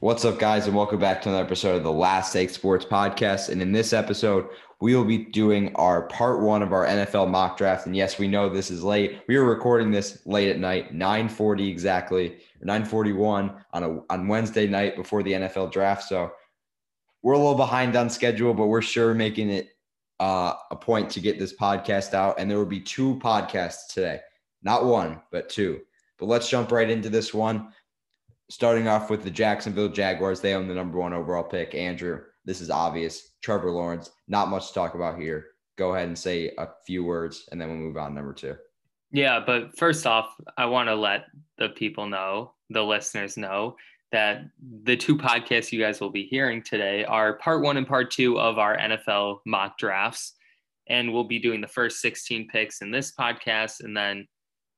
What's up, guys, and welcome back to another episode of the Last Take Sports Podcast. And in this episode, we will be doing our part one of our NFL mock draft. And yes, we know this is late. We are recording this late at night, 9:40 exactly, or 9:41 on a on Wednesday night before the NFL draft. So we're a little behind on schedule, but we're sure making it uh, a point to get this podcast out. And there will be two podcasts today, not one, but two. But let's jump right into this one starting off with the Jacksonville Jaguars, they own the number one overall pick. Andrew, this is obvious. Trevor Lawrence, not much to talk about here. Go ahead and say a few words, and then we'll move on number two. Yeah, but first off, I want to let the people know, the listeners know, that the two podcasts you guys will be hearing today are part one and part two of our NFL mock drafts. And we'll be doing the first 16 picks in this podcast. And then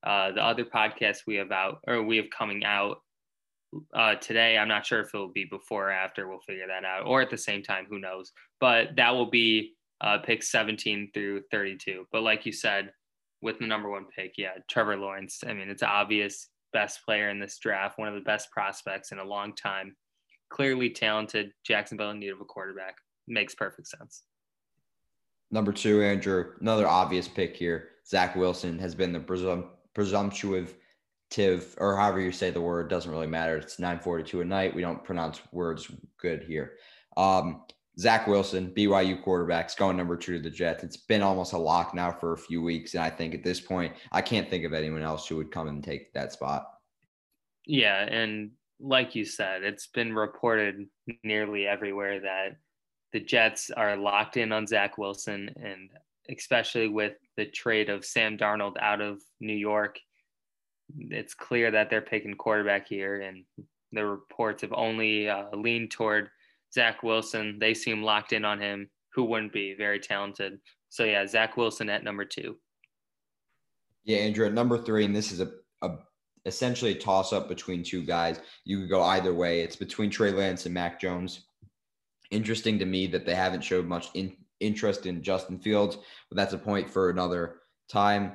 uh, the other podcast we have out or we have coming out uh, today. I'm not sure if it'll be before or after. We'll figure that out, or at the same time. Who knows? But that will be uh, picks 17 through 32. But like you said, with the number one pick, yeah, Trevor Lawrence. I mean, it's obvious best player in this draft, one of the best prospects in a long time. Clearly talented. Jacksonville in need of a quarterback. Makes perfect sense. Number two, Andrew, another obvious pick here. Zach Wilson has been the presum- presumptuous Tiv, or however you say the word, doesn't really matter. It's 942 at night. We don't pronounce words good here. Um, Zach Wilson, BYU quarterbacks, going number two to the Jets. It's been almost a lock now for a few weeks. And I think at this point, I can't think of anyone else who would come and take that spot. Yeah. And like you said, it's been reported nearly everywhere that the Jets are locked in on Zach Wilson. And especially with the trade of Sam Darnold out of New York it's clear that they're picking quarterback here, and the reports have only uh, leaned toward Zach Wilson. They seem locked in on him. Who wouldn't be very talented? So yeah, Zach Wilson at number two. Yeah, Andrew at number three, and this is a, a essentially a toss up between two guys. You could go either way. It's between Trey Lance and Mac Jones. Interesting to me that they haven't showed much in, interest in Justin Fields, but that's a point for another time.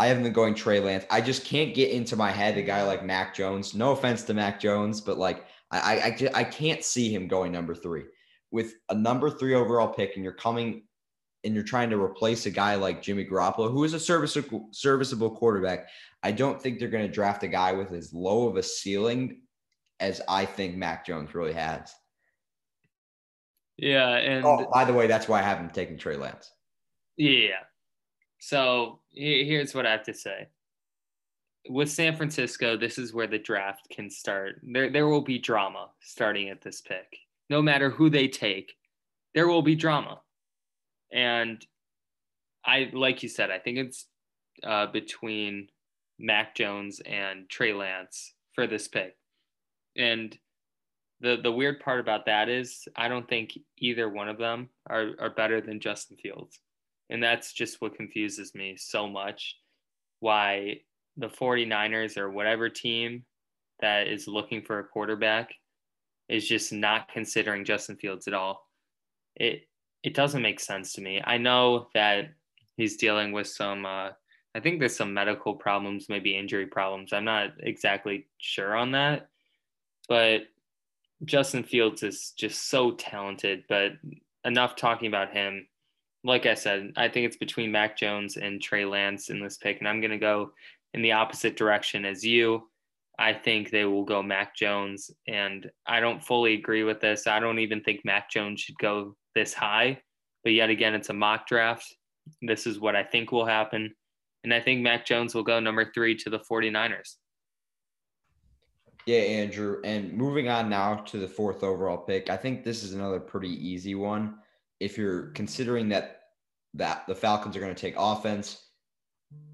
I haven't been going Trey Lance. I just can't get into my head a guy like Mac Jones. No offense to Mac Jones, but like I, I, I can't see him going number three with a number three overall pick, and you're coming and you're trying to replace a guy like Jimmy Garoppolo, who is a serviceable serviceable quarterback. I don't think they're going to draft a guy with as low of a ceiling as I think Mac Jones really has. Yeah, and oh, by the way, that's why I haven't taken Trey Lance. Yeah, so here's what I have to say. With San Francisco, this is where the draft can start. There, there will be drama starting at this pick. No matter who they take, there will be drama. And I, like you said, I think it's uh, between Mac Jones and Trey Lance for this pick. And the the weird part about that is I don't think either one of them are, are better than Justin Fields. And that's just what confuses me so much why the 49ers or whatever team that is looking for a quarterback is just not considering Justin Fields at all. It it doesn't make sense to me. I know that he's dealing with some uh, I think there's some medical problems, maybe injury problems. I'm not exactly sure on that. But Justin Fields is just so talented, but enough talking about him like I said, I think it's between Mac Jones and Trey Lance in this pick, and I'm going to go in the opposite direction as you. I think they will go Mac Jones, and I don't fully agree with this. I don't even think Mac Jones should go this high, but yet again, it's a mock draft. This is what I think will happen. And I think Mac Jones will go number three to the 49ers. Yeah, Andrew. And moving on now to the fourth overall pick, I think this is another pretty easy one if you're considering that that the Falcons are going to take offense,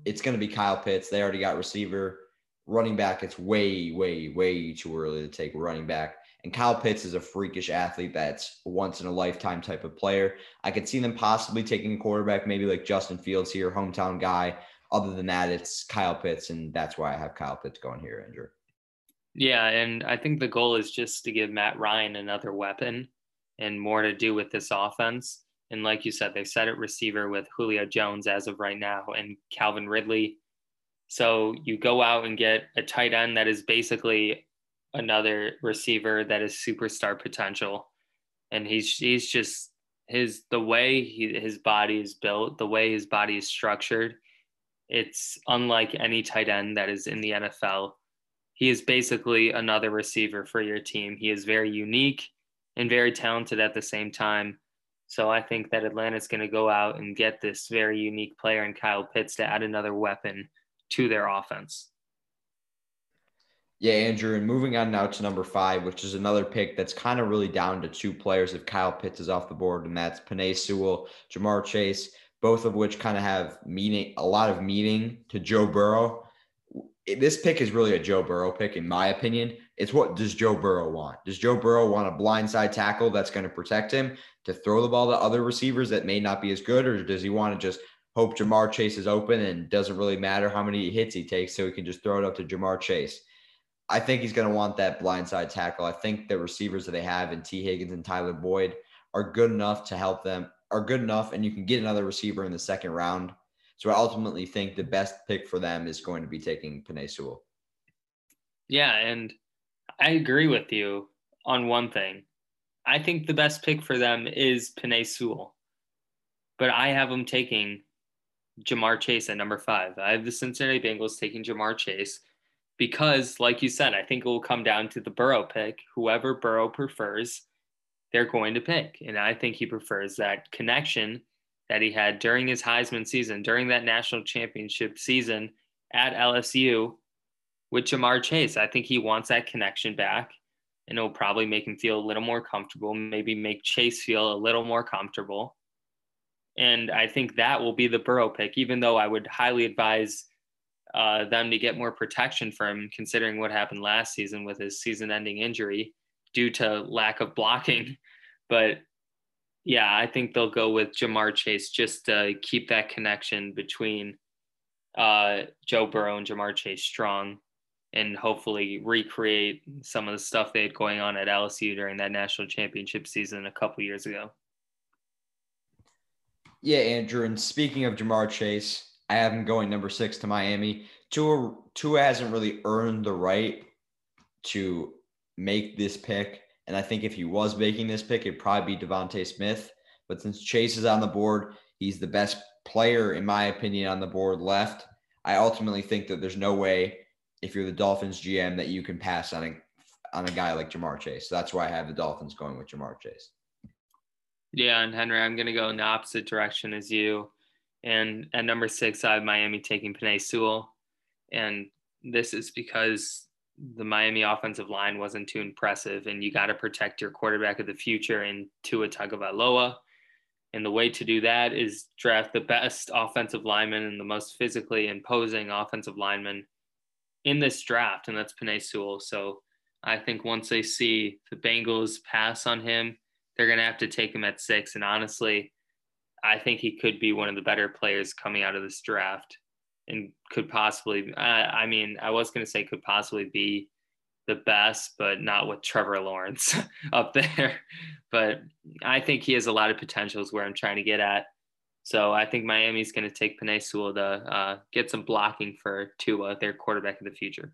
it's going to be Kyle Pitts. They already got receiver, running back. It's way, way, way too early to take running back. And Kyle Pitts is a freakish athlete that's once in a lifetime type of player. I could see them possibly taking a quarterback, maybe like Justin Fields here, hometown guy. Other than that, it's Kyle Pitts, and that's why I have Kyle Pitts going here, Andrew. Yeah, and I think the goal is just to give Matt Ryan another weapon and more to do with this offense. And like you said, they set it receiver with Julio Jones as of right now and Calvin Ridley. So you go out and get a tight end that is basically another receiver that is superstar potential, and he's he's just his the way he, his body is built, the way his body is structured. It's unlike any tight end that is in the NFL. He is basically another receiver for your team. He is very unique and very talented at the same time. So I think that Atlanta's going to go out and get this very unique player in Kyle Pitts to add another weapon to their offense. Yeah, Andrew, and moving on now to number five, which is another pick that's kind of really down to two players if Kyle Pitts is off the board, and that's Penei Sewell, Ja'Marr Chase, both of which kind of have meaning, a lot of meaning to Joe Burrow. This pick is really a Joe Burrow pick, in my opinion. It's what does Joe Burrow want? Does Joe Burrow want a blindside tackle that's going to protect him to throw the ball to other receivers that may not be as good, or does he want to just hope Ja'Marr Chase is open and doesn't really matter how many hits he takes, so he can just throw it up to Ja'Marr Chase? I think he's going to want that blindside tackle. I think the receivers that they have in Tee Higgins and Tyler Boyd are good enough to help them, are good enough, and you can get another receiver in the second round. So I ultimately think the best pick for them is going to be taking Penei Sewell. Yeah, and I agree with you on one thing. I think the best pick for them is Penei Sewell, but I have them taking Ja'Marr Chase at number five. I have the Cincinnati Bengals taking Ja'Marr Chase because, like you said, I think it will come down to the Burrow pick. Whoever Burrow prefers, they're going to pick. And I think he prefers that connection that he had during his Heisman season, during that national championship season at LSU with Ja'Marr Chase. I think he wants that connection back. And it'll probably make him feel a little more comfortable, maybe make Chase feel a little more comfortable. And I think that will be the Burrow pick, even though I would highly advise uh, them to get more protection for him, considering what happened last season with his season ending injury due to lack of blocking. But yeah, I think they'll go with Ja'Marr Chase just to keep that connection between uh, Joe Burrow and Jamar Chase strong and hopefully recreate some of the stuff they had going on at LSU during that national championship season a couple years ago. Yeah, Andrew. And speaking of Ja'Marr Chase, I have him going number six to Miami. Tua, Tua hasn't really earned the right to make this pick. And I think if he was making this pick, it'd probably be DeVonta Smith. But since Chase is on the board, he's the best player, in my opinion, on the board left. I ultimately think that there's no way, if you're the Dolphins GM, that you can pass on a on a guy like Ja'Marr Chase. So that's why I have the Dolphins going with Ja'Marr Chase. Yeah, and Henry, I'm going to go in the opposite direction as you. And at number six, I have Miami taking Penei Sewell. And this is because the Miami offensive line wasn't too impressive, and you got to protect your quarterback of the future in Tua Tagovailoa. And the way to do that is draft the best offensive lineman and the most physically imposing offensive lineman in this draft, and that's Penei Sewell. So I think once they see the Bengals pass on him, they're going to have to take him at six. And honestly, I think he could be one of the better players coming out of this draft and could possibly, uh, I mean, I was going to say could possibly be the best, but not with Trevor Lawrence up there. But I think he has a lot of potentials where I'm trying to get at. So I think Miami's going to take Penei Sewell to uh, get some blocking for Tua, their quarterback of the future.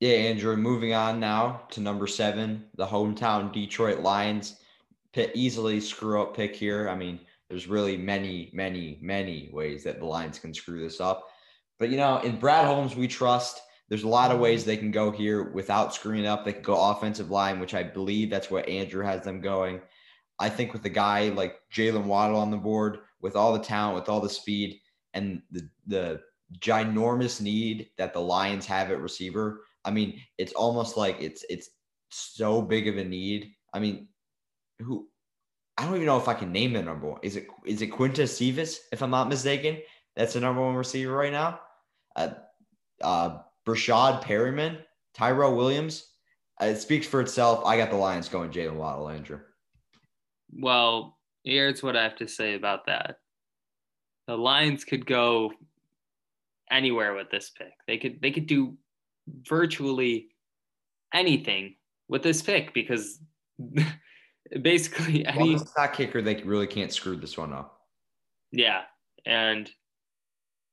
Yeah, Andrew. Moving on now to number seven, the hometown Detroit Lions easily screw up pick here. I mean, there's really many, many, many ways that the Lions can screw this up. But you know, in Brad Holmes, we trust. There's a lot of ways they can go here without screwing up. They can go offensive line, which I believe that's what Andrew has them going. I think with a guy like Jalen Waddle on the board, with all the talent, with all the speed, and the the ginormous need that the Lions have at receiver, I mean, it's almost like it's it's so big of a need. I mean, who I don't even know if I can name the number one. Is it is it Quintez Cephus, if I'm not mistaken? That's the number one receiver right now. Uh, uh, Breshad Perriman, Tyrell Williams. Uh, it speaks for itself. I got the Lions going Jalen Waddle, Andrew. Well, here's what I have to say about that. The Lions could go anywhere with this pick. They could they could do virtually anything with this pick because basically any well, kicker they really can't screw this one up. Yeah, and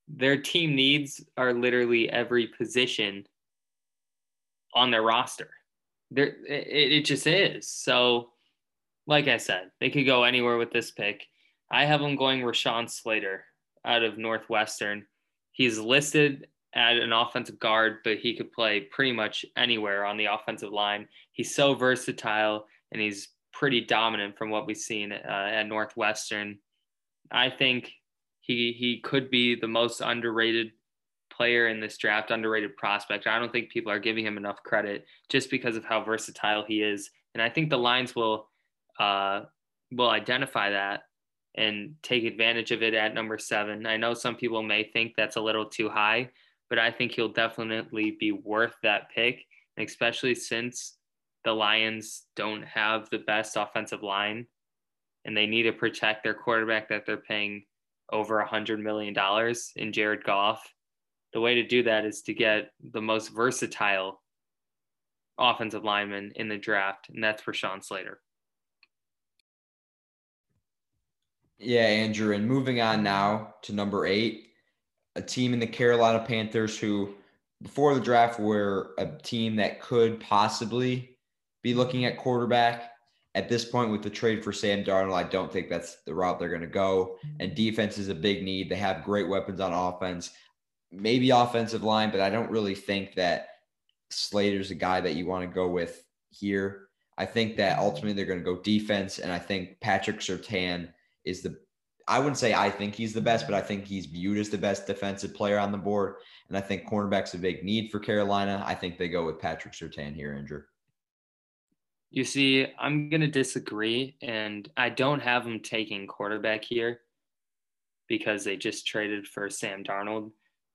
their team needs are literally every position on their roster. There, it, it just is. So, like I said, they could go anywhere with this pick. I have them going Rashawn Slater out of Northwestern. He's listed at an offensive guard, but he could play pretty much anywhere on the offensive line. He's so versatile and he's pretty dominant from what we've seen uh, at Northwestern. I think he he could be the most underrated player in this draft, underrated prospect. I don't think people are giving him enough credit just because of how versatile he is, and I think the Lions will uh, will identify that and take advantage of it at number seven. I know some people may think that's a little too high, but I think he'll definitely be worth that pick, especially since the Lions don't have the best offensive line and they need to protect their quarterback that they're paying over a hundred million dollars in Jared Goff. The way to do that is to get the most versatile offensive lineman in the draft, and that's Rashawn Slater. Yeah, Andrew. And moving on now to number eight, a team in the Carolina Panthers who, before the draft, were a team that could possibly be looking at quarterback. At this point, with the trade for Sam Darnold, I don't think that's the route they're going to go. And mm-hmm. defense is a big need. They have great weapons on offense, maybe offensive line, but I don't really think that Slater's a guy that you want to go with here. I think that mm-hmm. ultimately they're going to go defense, and I think Patrick Surtain is the I wouldn't say I think he's the best, but I think he's viewed as the best defensive player on the board. And I think cornerback's a big need for Carolina. I think they go with Patrick Surtain here, Andrew. You see, I'm going to disagree, and I don't have him taking quarterback here because they just traded for Sam Darnold.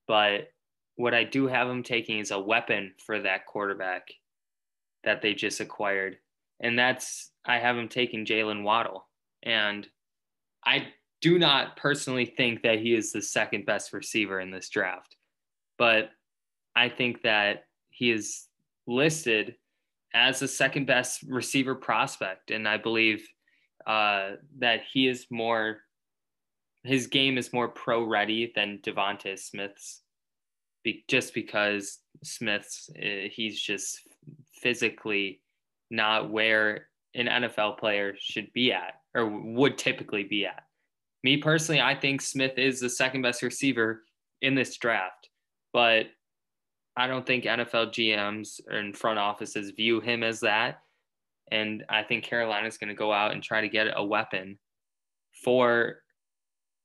But what I do have him taking is a weapon for that quarterback that they just acquired. And that's, I have him taking Jalen Waddle. And I do not personally think that he is the second best receiver in this draft, but I think that he is listed as the second best receiver prospect. And I believe uh, that he is more, his game is more pro ready than Devonta Smith's, be, just because Smith's, uh, he's just physically not where an NFL player should be at or would typically be at. Me personally, I think Smith is the second best receiver in this draft, but I don't think NFL GMs and front offices view him as that. And I think Carolina's going to go out and try to get a weapon for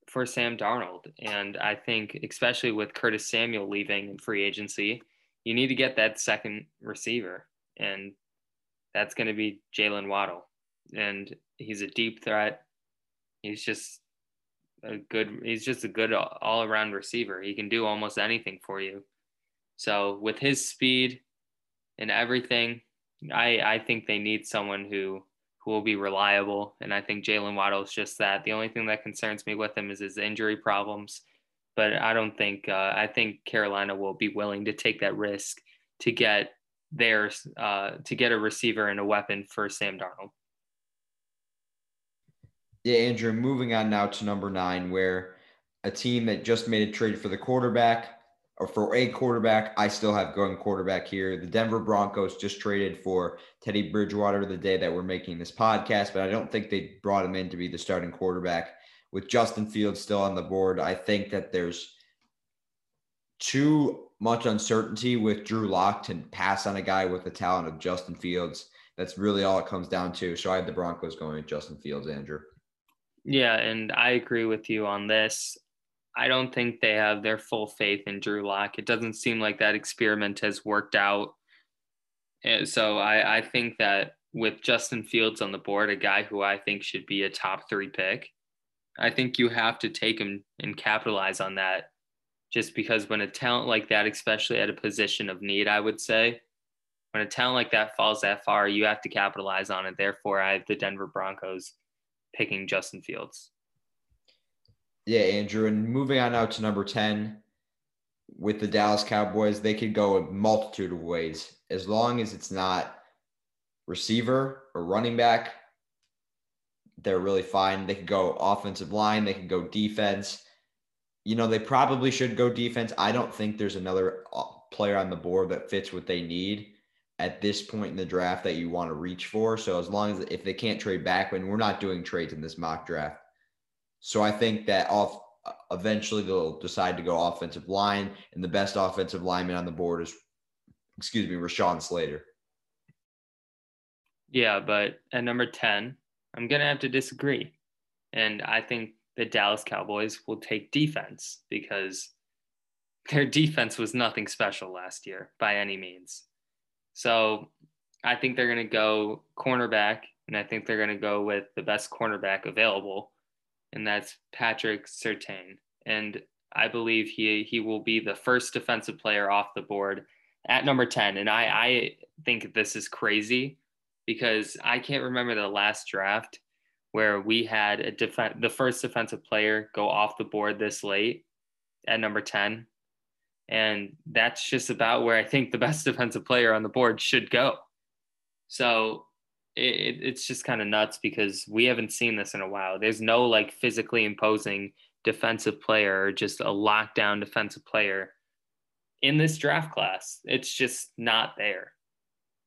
for Sam Darnold. And I think, especially with Curtis Samuel leaving in free agency, you need to get that second receiver. And that's going to be Jalen Waddle. And he's a deep threat. He's just a good, he's just a good all around receiver. He can do almost anything for you. So with his speed and everything, I I think they need someone who who will be reliable, and I think Jalen Waddle is just that. The only thing that concerns me with him is his injury problems, but I don't think uh, I think Carolina will be willing to take that risk to get theirs uh, to get a receiver and a weapon for Sam Darnold. Yeah, Andrew. Moving on now to number nine, where a team that just made a trade for the quarterback or for a quarterback, I still have going quarterback here. The Denver Broncos just traded for Teddy Bridgewater the day that we're making this podcast, but I don't think they brought him in to be the starting quarterback. With Justin Fields still on the board, I think that there's too much uncertainty with Drew Lock to pass on a guy with the talent of Justin Fields. That's really all it comes down to. So I had the Broncos going with Justin Fields, Andrew. Yeah, and I agree with you on this. I don't think they have their full faith in Drew Lock. It doesn't seem like that experiment has worked out. And so I, I think that with Justin Fields on the board, a guy who I think should be a top three pick, I think you have to take him and capitalize on that. Just because when a talent like that, especially at a position of need, I would say, when a talent like that falls that far, you have to capitalize on it. Therefore, I have the Denver Broncos picking Justin Fields. Yeah, Andrew. And moving on now to number 10 with the Dallas Cowboys, they could go a multitude of ways as long as it's not receiver or running back. They're really fine. They could go offensive line, they could go defense. You know, they probably should go defense. I don't think there's another uh, player on the board that fits what they need. At this point in the draft that you want to reach for. So as long as if they can't trade back, when we're not doing trades in this mock draft, so I think that off eventually they'll decide to go offensive line, and the best offensive lineman on the board is, excuse me, Rashawn Slater. Yeah, but at number ten, I'm gonna have to disagree, and I think the Dallas Cowboys will take defense because their defense was nothing special last year by any means. So I think they're going to go cornerback, and I think they're going to go with the best cornerback available, and that's Patrick Surtain. And I believe he he will be the first defensive player off the board at number 10. And I, I think this is crazy because I can't remember the last draft where we had a def- the first defensive player go off the board this late at number 10 and that's just about where I think the best defensive player on the board should go. So it, it's just kind of nuts because we haven't seen this in a while. There's no like physically imposing defensive player or just a lockdown defensive player in this draft class. It's just not there.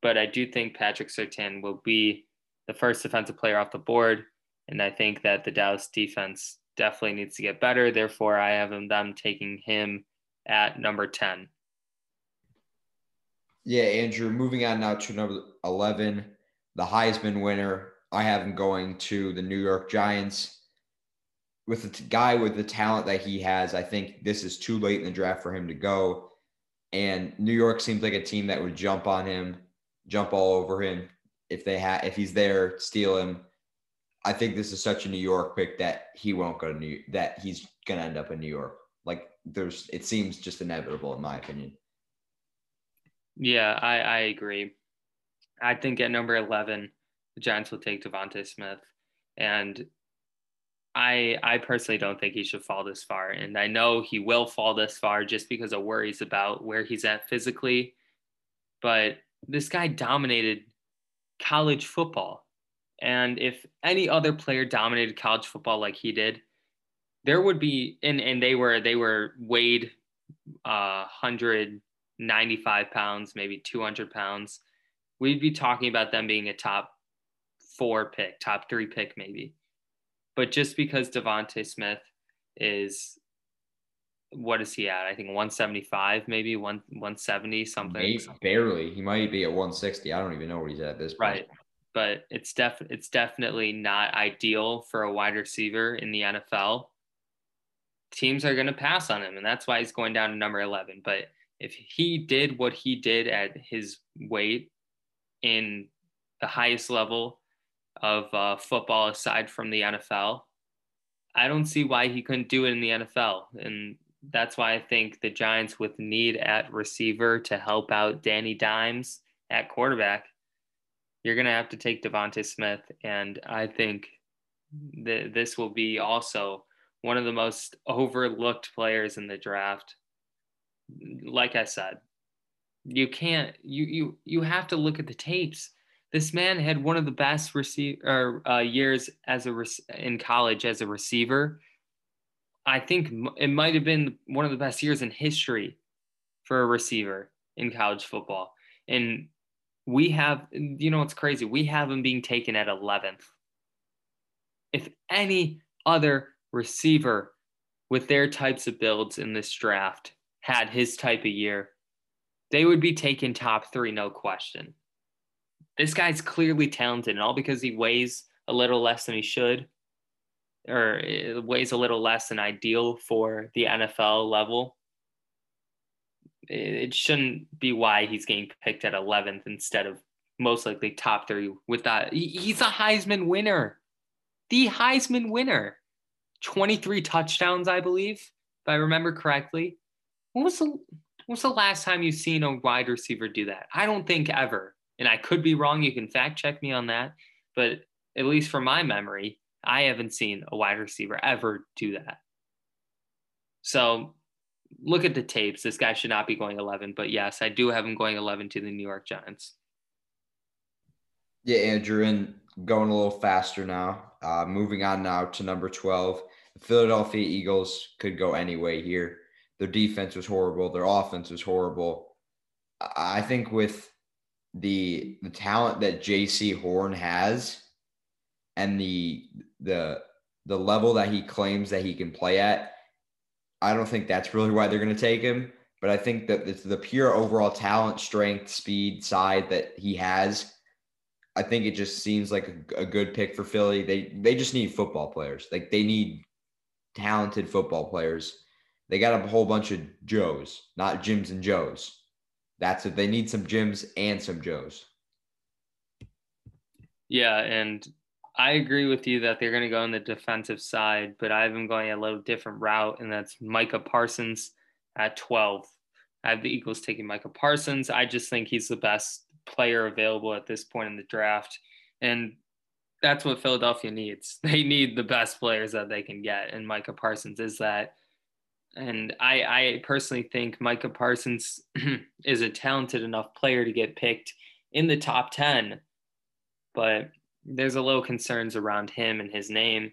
But I do think Patrick Surtain will be the first defensive player off the board. And I think that the Dallas defense definitely needs to get better. Therefore, I have them taking him at number 10. Yeah, Andrew, moving on now to number 11, the Heisman winner. I have him going to the New York Giants. With the guy with the talent that he has, I think this is too late in the draft for him to go. And New York seems like a team that would jump on him, jump all over him if they have if he's there, steal him. I think this is such a New York pick that he won't go to New that he's gonna end up in New York. Like there's it seems just inevitable in my opinion. Yeah, I, I agree. I think at number 11, the Giants will take DeVonta Smith. And I I personally don't think he should fall this far. And I know he will fall this far just because of worries about where he's at physically. But this guy dominated college football. And if any other player dominated college football like he did, there would be and and they were they were weighed uh 195 pounds maybe 200 pounds we'd be talking about them being a top four pick top three pick maybe but just because DeVonta Smith is what is he at? I think 175, maybe one 170 something. Maybe, barely. He might be at 160. I don't even know where he's at this point. Right. But it's def it's definitely not ideal for a wide receiver in the NFL teams are going to pass on him, and that's why he's going down to number 11. But if he did what he did at his weight in the highest level of uh, football aside from the NFL, I don't see why he couldn't do it in the NFL. And that's why I think the Giants, with need at receiver to help out Danny Dimes at quarterback, you're going to have to take DeVonta Smith. And I think that this will be also one of the most overlooked players in the draft. Like I said, you can't you you you have to look at the tapes. This man had one of the best receiver uh, years as a in college as a receiver. I think it might have been one of the best years in history for a receiver in college football. And we have, you know, it's crazy. We have him being taken at 11th. If any other receiver with their types of builds in this draft had his type of year, they would be taken top three, no question. This guy's clearly talented, and all because he weighs a little less than he should, or uh, weighs a little less than ideal for the NFL level. It shouldn't be why he's getting picked at 11th instead of most likely top three with that. He's a Heisman winner, the Heisman winner. 23 touchdowns, I believe, if I remember correctly. When was the when was the last time you've seen a wide receiver do that? I don't think ever. And I could be wrong. You can fact check me on that. But at least from my memory, I haven't seen a wide receiver ever do that. So look at the tapes. This guy should not be going 11. But yes, I do have him going 11 to the New York Giants. Yeah, Andrew, and going a little faster now. Uh, moving on now to number 12. Philadelphia Eagles could go any way here. Their defense was horrible. Their offense was horrible. I think with the the talent that Jaycee Horn has and the the the level that he claims that he can play at, I don't think that's really why they're going to take him. But I think that it's the pure overall talent, strength, speed side that he has. I think it just seems like a, a good pick for Philly. They they just need football players. Like they need talented football players. They got a whole bunch of Joes, not Jims and Joes. That's it. They need some Jims and some Joes. Yeah, and I agree with you that they're going to go on the defensive side, but I have them going a little different route, and that's Micah Parsons at 12. I have the Eagles taking Micah Parsons. I just think he's the best player available at this point in the draft. And that's what Philadelphia needs. They need the best players that they can get, and Micah Parsons is that. And I, I personally think Micah Parsons is a talented enough player to get picked in the top 10, but there's a little concerns around him and his name.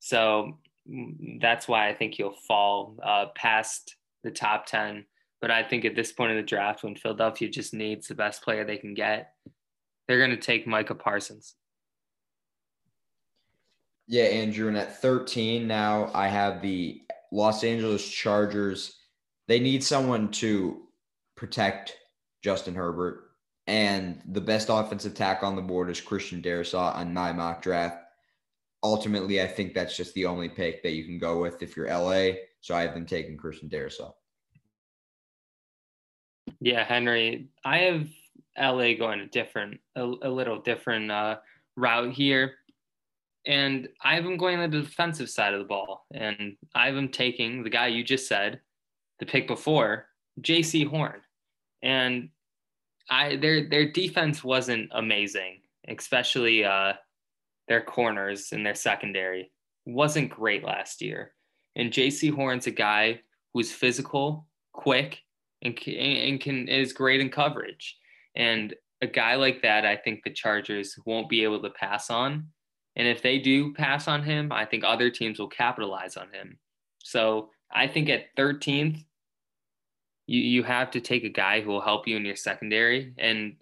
So mm, that's why I think he'll fall uh, past the top 10. But I think at this point in the draft, when Philadelphia just needs the best player they can get, they're going to take Micah Parsons. Yeah, Andrew. And at 13 now, I have the Los Angeles Chargers. They need someone to protect Justin Herbert. And the best offensive tack on the board is Christian Darrisaw on my mock draft. Ultimately, I think that's just the only pick that you can go with if you're LA. So I have them taking Christian Darrisaw. Yeah, Henry, I have LA going a different, a, a little different uh, route here. And I have them going on the defensive side of the ball. And I have them taking the guy you just said, the pick before, Jaycee Horn. And I their their defense wasn't amazing, especially uh, their corners and their secondary wasn't great last year. And Jaycee Horn's a guy who's physical, quick, and, and can is great in coverage. And a guy like that, I think the Chargers won't be able to pass on. And if they do pass on him, I think other teams will capitalize on him. So I think at 13th, you you have to take a guy who will help you in your secondary, and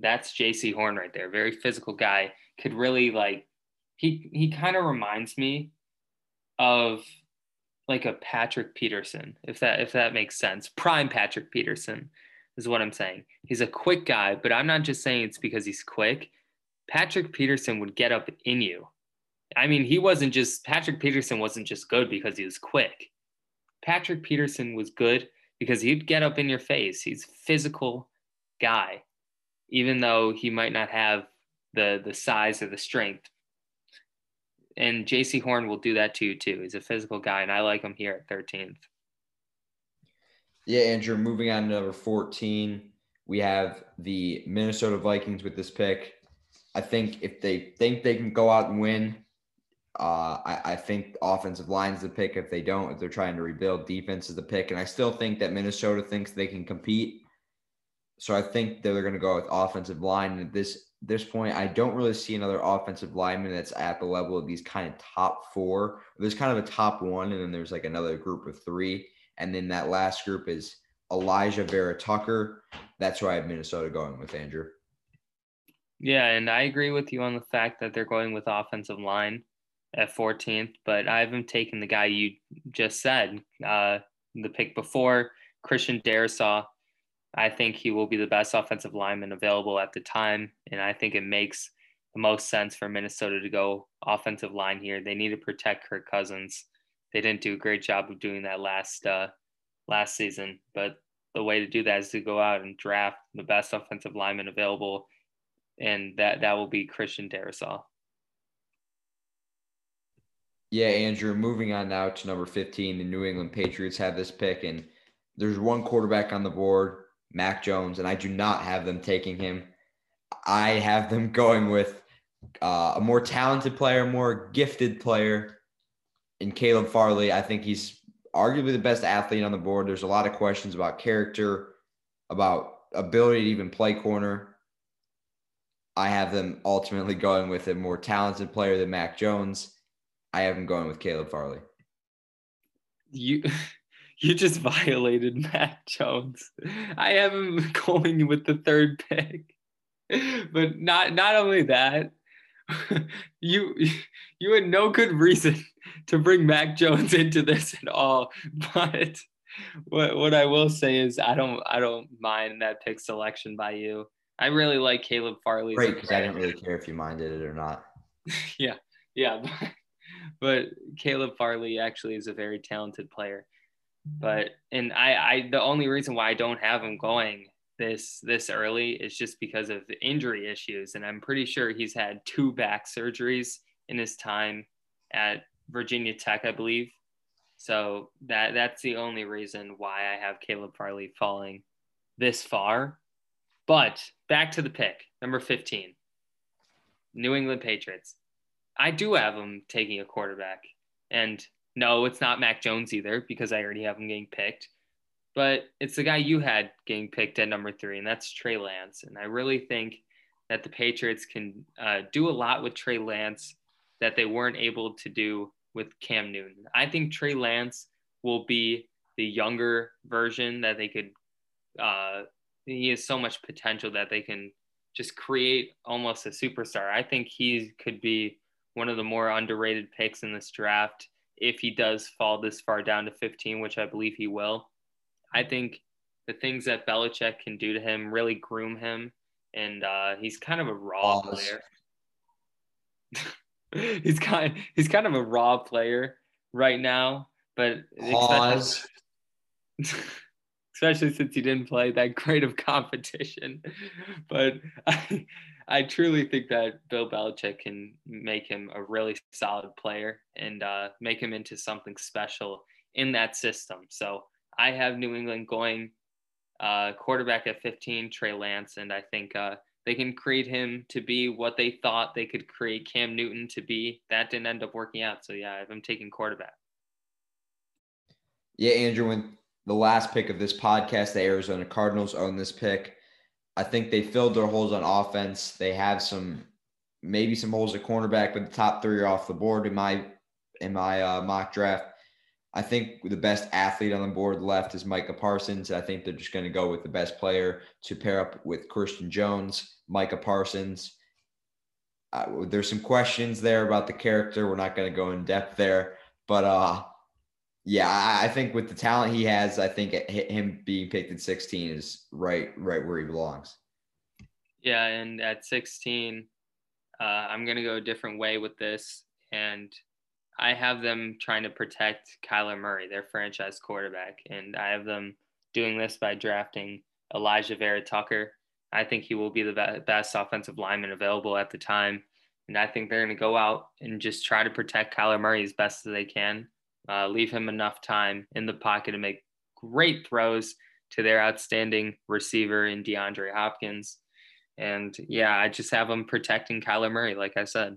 that's Jaycee Horn right there. Very physical guy. Could really like he he kind of reminds me of like a Patrick Peterson, if that if that makes sense. Prime Patrick Peterson is what I'm saying. He's a quick guy, but I'm not just saying it's because he's quick. Patrick Peterson would get up in you. I mean, he wasn't just Patrick Peterson wasn't just good because he was quick. Patrick Peterson was good because he'd get up in your face. He's a physical guy, even though he might not have the the size or the strength. And Jaycee Horn will do that to you too. He's a physical guy, and I like him here at 13th. Yeah, Andrew. Moving on to number 14, we have the Minnesota Vikings with this pick. I think if they think they can go out and win, uh, I, I, think offensive line is the pick. If they don't, if they're trying to rebuild, defense is the pick. And I still think that Minnesota thinks they can compete. So I think they're going to go with offensive line. And at this this point, I don't really see another offensive lineman that's at the level of these kind of top four. There's kind of a top one, and then there's like another group of three. And then that last group is Alijah Vera Tucker. That's why I have Minnesota going with Andrew. Yeah, and I agree with you on the fact that they're going with offensive line at 14th, but I haven't taken the guy you just said, uh, the pick before, Christian Darrisaw. I think he will be the best offensive lineman available at the time, and I think it makes the most sense for Minnesota to go offensive line here. They need to protect Kirk Cousins. They didn't do a great job of doing that last uh, last season, but the way to do that is to go out and draft the best offensive lineman available, and that that will be Christian Darrisaw. Yeah, Andrew, moving on now to number 15, the New England Patriots have this pick, and there's one quarterback on the board, Mac Jones, and I do not have them taking him. I have them going with uh, a more talented player, more gifted player in Caleb Farley. I think he's arguably the best athlete on the board. There's a lot of questions about character, about ability to even play corner. I have them ultimately going with a more talented player than Mac Jones. I have him going with Caleb Farley. You you just violated Mac Jones. I have him going with the third pick. but not not only that, you you had no good reason to bring Mac Jones into this at all. But what what I will say is I don't I don't mind that pick selection by you. I really like Caleb Farley. Great, because I didn't really care if you minded it or not. yeah, yeah, but, but Caleb Farley actually is a very talented player. But and I I the only reason why I don't have him going this this early is just because of the injury issues and i'm pretty sure he's had two back surgeries in his time at virginia tech i believe so that that's the only reason why i have caleb farley falling this far but back to the pick number 15 new england patriots i do have them taking a quarterback and no it's not mac jones either because i already have him getting picked but it's the guy you had getting picked at number three, and that's Trey Lance. And I really think that the Patriots can uh, do a lot with Trey Lance that they weren't able to do with Cam Newton. I think Trey Lance will be the younger version that they could. Uh, he has so much potential that they can just create almost a superstar. I think he could be one of the more underrated picks in this draft if he does fall this far down to 15, which I believe he will. I think the things that Belichick can do to him really groom him, and uh, he's kind of a raw Pause. player. he's kind he's kind of a raw player right now, but Pause. Especially, especially since he didn't play that great of competition. But I, I truly think that Bill Belichick can make him a really solid player and uh, make him into something special in that system. So I have New England going uh, quarterback at 15, Trey Lance, and I think uh, they can create him to be what they thought they could create Cam Newton to be. That didn't end up working out. So yeah, I am taking quarterback. Yeah, Andrew, when the last pick of this podcast, the Arizona Cardinals own this pick. I think they filled their holes on offense. They have some maybe some holes at cornerback, but the top three are off the board in my in my uh, mock draft. I think the best athlete on the board left is Micah Parsons. I think they're just going to go with the best player to pair up with Christian Jones, Micah Parsons. Uh, there's some questions there about the character. We're not going to go in depth there, but uh, yeah, I, think with the talent he has, I think him being picked at 16 is right, right where he belongs. Yeah, and at 16, uh, I'm going to go a different way with this, and I have them trying to protect Kyler Murray, their franchise quarterback, and I have them doing this by drafting Alijah Vera-Tucker. I think he will be the best offensive lineman available at the time, and I think they're going to go out and just try to protect Kyler Murray as best as they can, uh, leave him enough time in the pocket to make great throws to their outstanding receiver in DeAndre Hopkins. And yeah, I just have him protecting Kyler Murray, like I said.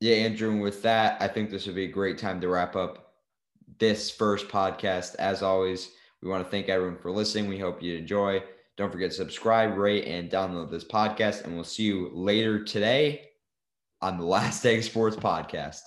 Yeah, Andrew, and with that, I think this would be a great time to wrap up this first podcast. As always, we want to thank everyone for listening. We hope you enjoy. Don't forget to subscribe, rate, and download this podcast. And we'll see you later today on the Last Take Sports Podcast.